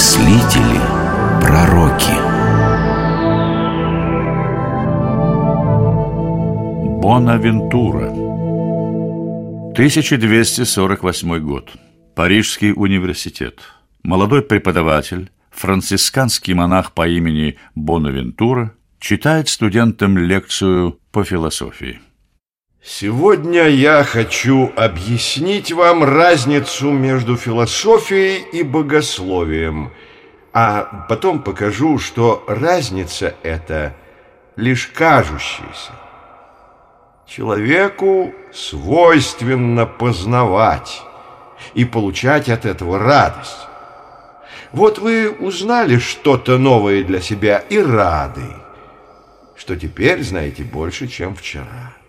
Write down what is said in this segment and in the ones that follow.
мыслители, пророки. Бонавентура 1248 год. Парижский университет. Молодой преподаватель, францисканский монах по имени Бонавентура, читает студентам лекцию по философии. Сегодня я хочу объяснить вам разницу между философией и богословием, а потом покажу, что разница эта лишь кажущаяся. Человеку свойственно познавать и получать от этого радость. Вот вы узнали что-то новое для себя и рады, что теперь знаете больше, чем вчера.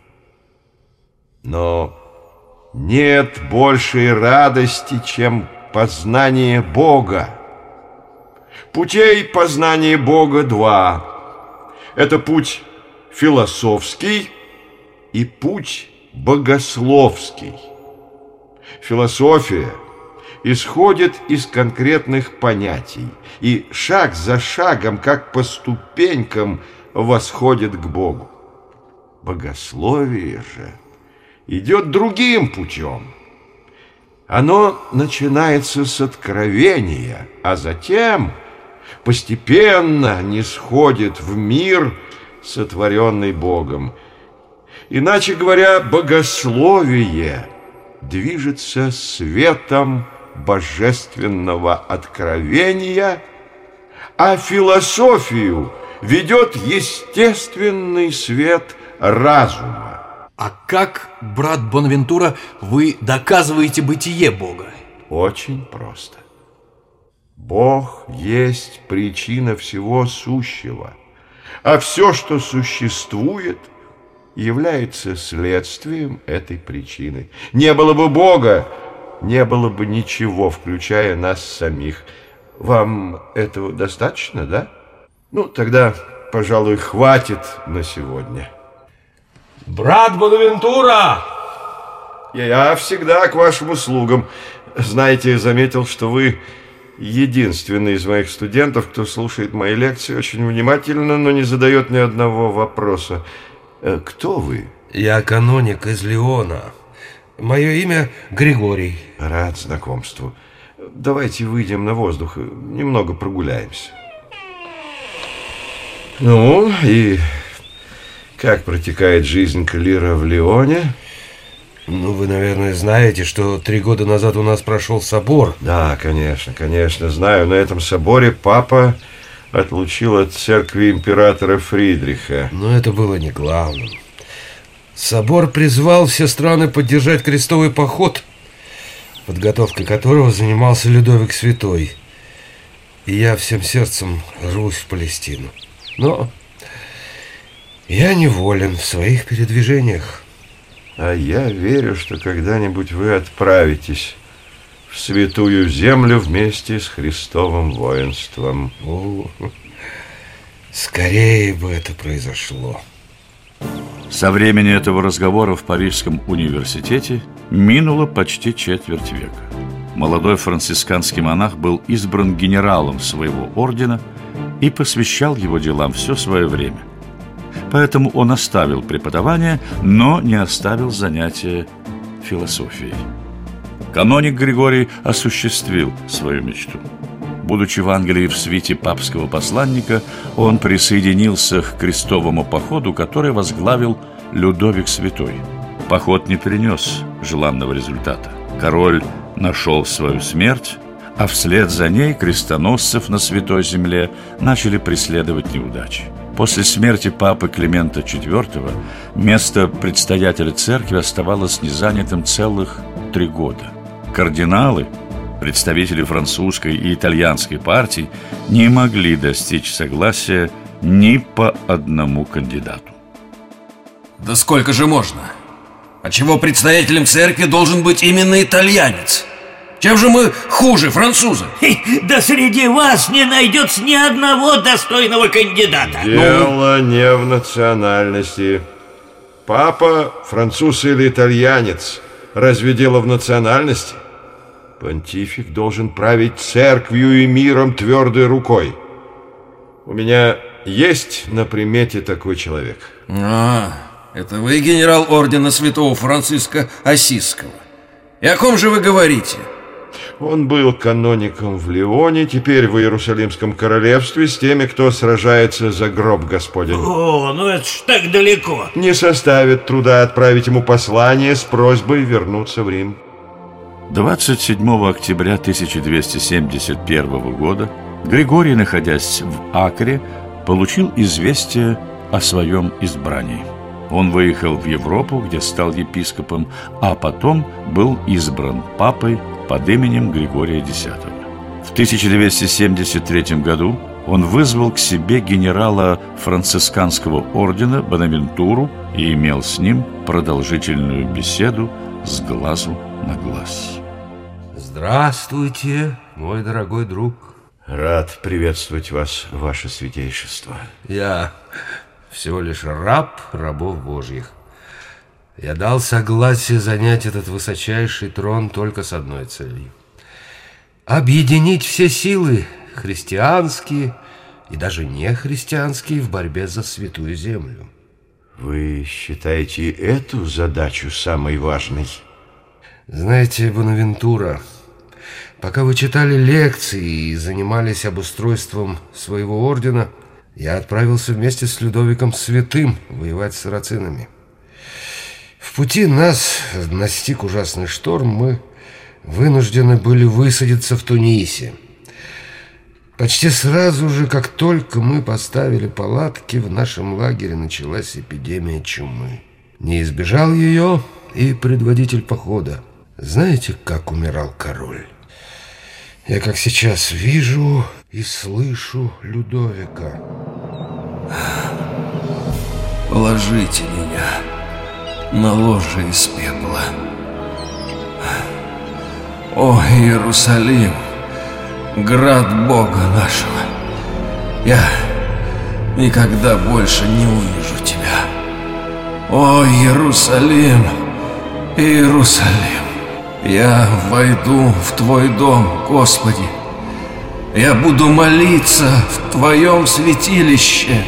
Но нет большей радости, чем познание Бога. Путей познания Бога два. Это путь философский и путь богословский. Философия исходит из конкретных понятий и шаг за шагом, как по ступенькам, восходит к Богу. Богословие же – идет другим путем. Оно начинается с откровения, а затем постепенно не сходит в мир, сотворенный Богом. Иначе говоря, богословие движется светом божественного откровения, а философию ведет естественный свет разума. А как, брат Бонавентура, вы доказываете бытие Бога? Очень просто. Бог есть причина всего сущего, а все, что существует, является следствием этой причины. Не было бы Бога, не было бы ничего, включая нас самих. Вам этого достаточно, да? Ну, тогда, пожалуй, хватит на сегодня. Брат Бонавентура! Я всегда к вашим услугам. Знаете, заметил, что вы единственный из моих студентов, кто слушает мои лекции очень внимательно, но не задает ни одного вопроса. Э, кто вы? Я каноник из Леона. Мое имя Григорий. Рад знакомству. Давайте выйдем на воздух, немного прогуляемся. Ну, и как протекает жизнь Клира в Лионе? Ну, вы, наверное, знаете, что три года назад у нас прошел собор. Да, конечно, конечно, знаю. На этом соборе папа отлучил от церкви императора Фридриха. Но это было не главным. Собор призвал все страны поддержать крестовый поход, подготовкой которого занимался Людовик Святой. И я всем сердцем рвусь в Палестину. Но я неволен в своих передвижениях. А я верю, что когда-нибудь вы отправитесь в святую землю вместе с Христовым воинством. О, скорее бы это произошло. Со времени этого разговора в Парижском университете минуло почти четверть века. Молодой францисканский монах был избран генералом своего ордена и посвящал его делам все свое время. Поэтому он оставил преподавание, но не оставил занятия философией. Каноник Григорий осуществил свою мечту. Будучи в Англии в свите папского посланника, он присоединился к крестовому походу, который возглавил Людовик Святой. Поход не принес желанного результата. Король нашел свою смерть, а вслед за ней крестоносцев на Святой Земле начали преследовать неудачи. После смерти папы Климента IV место предстоятеля церкви оставалось незанятым целых три года. Кардиналы, представители французской и итальянской партий, не могли достичь согласия ни по одному кандидату. Да сколько же можно? А чего предстоятелем церкви должен быть именно итальянец? Чем же мы хуже француза? Да среди вас не найдется ни одного достойного кандидата. Дело ну... не в национальности. Папа француз или итальянец. Разве дело в национальности? Понтифик должен править церковью и миром твердой рукой. У меня есть на примете такой человек. А, это вы генерал ордена святого Франциска Осиского. И о ком же вы говорите? Он был каноником в Лионе, теперь в Иерусалимском королевстве с теми, кто сражается за гроб Господень. О, ну это ж так далеко. Не составит труда отправить ему послание с просьбой вернуться в Рим. 27 октября 1271 года Григорий, находясь в Акре, получил известие о своем избрании. Он выехал в Европу, где стал епископом, а потом был избран папой под именем Григория X. В 1273 году он вызвал к себе генерала францисканского ордена Бонавентуру и имел с ним продолжительную беседу с глазу на глаз. Здравствуйте, мой дорогой друг. Рад приветствовать вас, ваше святейшество. Я всего лишь раб рабов божьих. Я дал согласие занять этот высочайший трон только с одной целью. Объединить все силы, христианские и даже не христианские, в борьбе за святую землю. Вы считаете эту задачу самой важной? Знаете, Бонавентура, пока вы читали лекции и занимались обустройством своего ордена, я отправился вместе с Людовиком Святым воевать с сарацинами. В пути нас настиг ужасный шторм, мы вынуждены были высадиться в Тунисе. Почти сразу же, как только мы поставили палатки, в нашем лагере началась эпидемия чумы. Не избежал ее и предводитель похода. Знаете, как умирал король? Я как сейчас вижу и слышу Людовика. Положите меня на ложе из пепла. О, Иерусалим, град Бога нашего, я никогда больше не увижу тебя. О, Иерусалим, Иерусалим, я войду в Твой дом, Господи. Я буду молиться в Твоем святилище.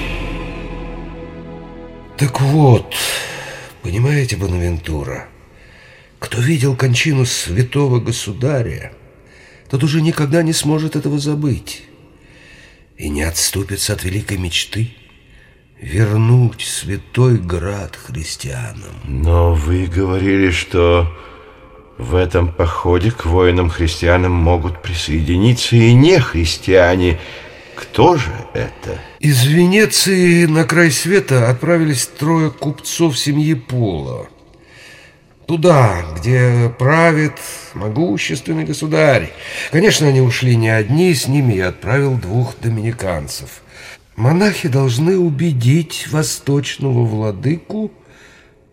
Так вот, понимаете, Бонавентура, кто видел кончину святого государя, тот уже никогда не сможет этого забыть и не отступится от великой мечты вернуть святой град христианам. Но вы говорили, что в этом походе к воинам-христианам могут присоединиться и не христиане. Кто же это? Из Венеции на край света отправились трое купцов семьи Пола. Туда, где правит могущественный государь. Конечно, они ушли не одни, с ними я отправил двух доминиканцев. Монахи должны убедить восточного владыку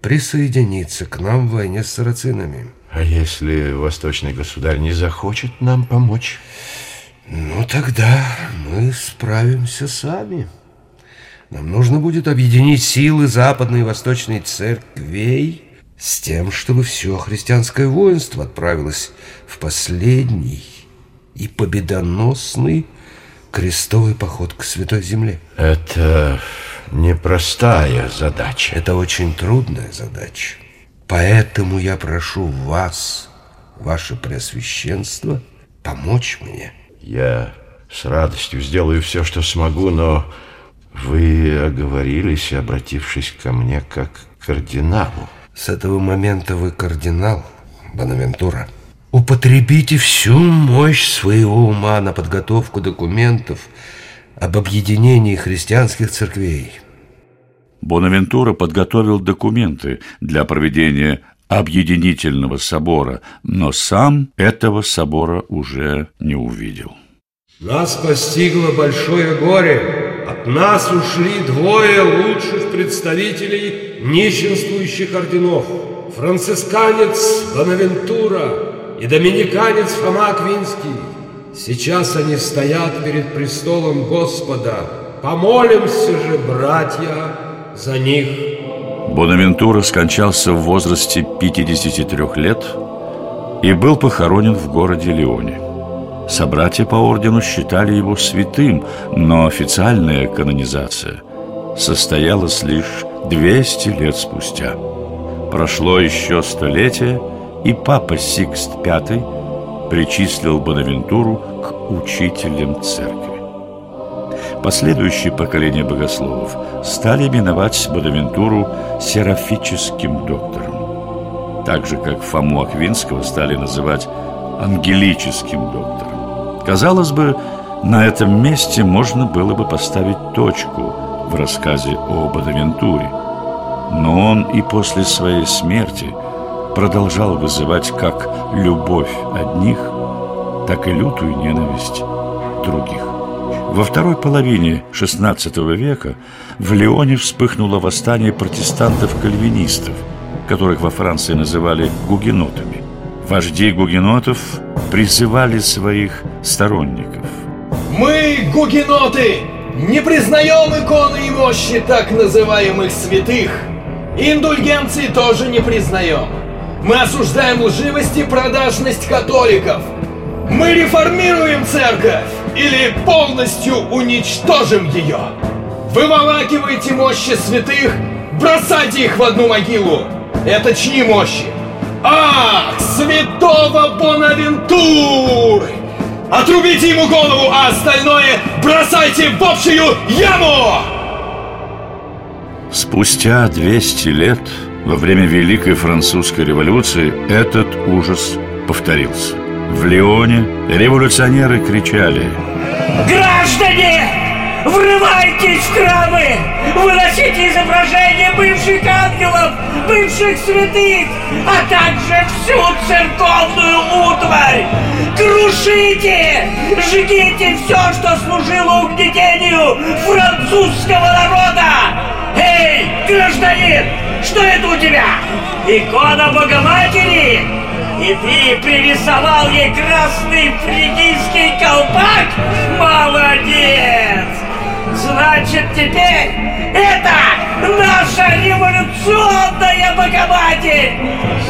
присоединиться к нам в войне с сарацинами. А если восточный государь не захочет нам помочь? Ну, тогда мы справимся сами. Нам нужно будет объединить силы западной и восточной церквей с тем, чтобы все христианское воинство отправилось в последний и победоносный крестовый поход к Святой Земле. Это непростая задача. Это очень трудная задача. Поэтому я прошу вас, ваше Преосвященство, помочь мне. Я с радостью сделаю все, что смогу, но вы оговорились, обратившись ко мне как к кардиналу. С этого момента вы кардинал, Бонавентура. Употребите всю мощь своего ума на подготовку документов об объединении христианских церквей. Бонавентура подготовил документы для проведения объединительного собора, но сам этого собора уже не увидел. Нас постигло большое горе. От нас ушли двое лучших представителей нищенствующих орденов. Францисканец Бонавентура и доминиканец Фома Аквинский. Сейчас они стоят перед престолом Господа. Помолимся же, братья, за них. Бонавентура скончался в возрасте 53 лет, и был похоронен в городе Лионе. Собратья по ордену считали его святым, но официальная канонизация состоялась лишь 200 лет спустя. Прошло еще столетие, и папа Сикст V причислил Бонавентуру к учителям церкви. Последующие поколения богословов стали именовать Бонавентуру серафическим доктором, так же, как Фому Аквинского стали называть ангелическим доктором. Казалось бы, на этом месте можно было бы поставить точку в рассказе о Бонавентуре. Но он и после своей смерти продолжал вызывать как любовь одних, так и лютую ненависть других. Во второй половине XVI века в Лионе вспыхнуло восстание протестантов-кальвинистов, которых во Франции называли гугенотами. Вожди гугенотов призывали своих сторонников. Мы, гугеноты, не признаем иконы и мощи так называемых святых. Индульгенции тоже не признаем. Мы осуждаем лживость и продажность католиков. Мы реформируем церковь или полностью уничтожим ее. Выволакивайте мощи святых, бросайте их в одну могилу. Это чьи мощи? Ах, святого Бонавентуры! Отрубите ему голову, а остальное бросайте в общую яму! Спустя 200 лет, во время Великой Французской революции, этот ужас повторился. В Лионе революционеры кричали Граждане! Врывайтесь в храмы! Выносите изображения бывших ангелов, бывших святых, а также всю церковную утварь! Крушите! Жгите все, что служило угнетению французского народа! Эй, гражданин, что это у тебя? Икона Богоматери? И ты пририсовал ей красный фригийский колпак? Молодец! Значит, теперь это наша революционная Богоматерь!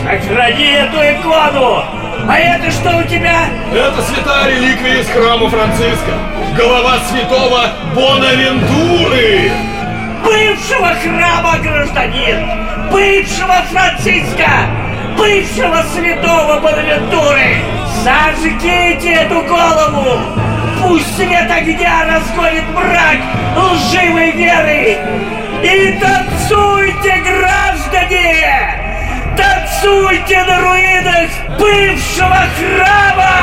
Сохрани эту икону! А это что у тебя? Это святая реликвия из храма Франциска. Голова святого Бонавентуры. Бывшего храма гражданин! Бывшего Франциска! Бывшего святого Бонавентуры! Сожгите эту голову! Пусть свет огня разгонит мрак лживой веры! И танцуйте, граждане! Танцуйте на руинах бывшего храма!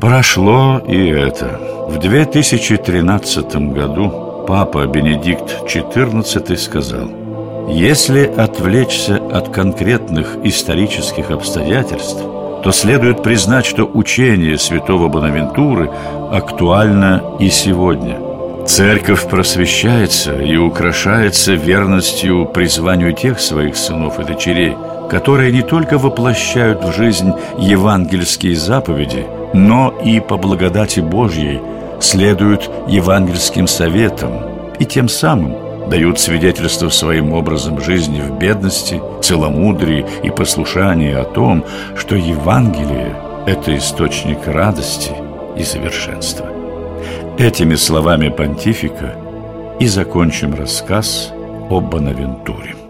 Прошло и это. В 2013 году папа Бенедикт XIV сказал, «Если отвлечься от конкретных исторических обстоятельств, то следует признать, что учение святого Бонавентуры актуально и сегодня. Церковь просвещается и украшается верностью призванию тех своих сынов и дочерей, которые не только воплощают в жизнь евангельские заповеди, но и по благодати Божьей следуют евангельским советам и тем самым дают свидетельство своим образом жизни в бедности, целомудрии и послушании о том, что Евангелие – это источник радости и совершенства. Этими словами понтифика и закончим рассказ об Бонавентуре.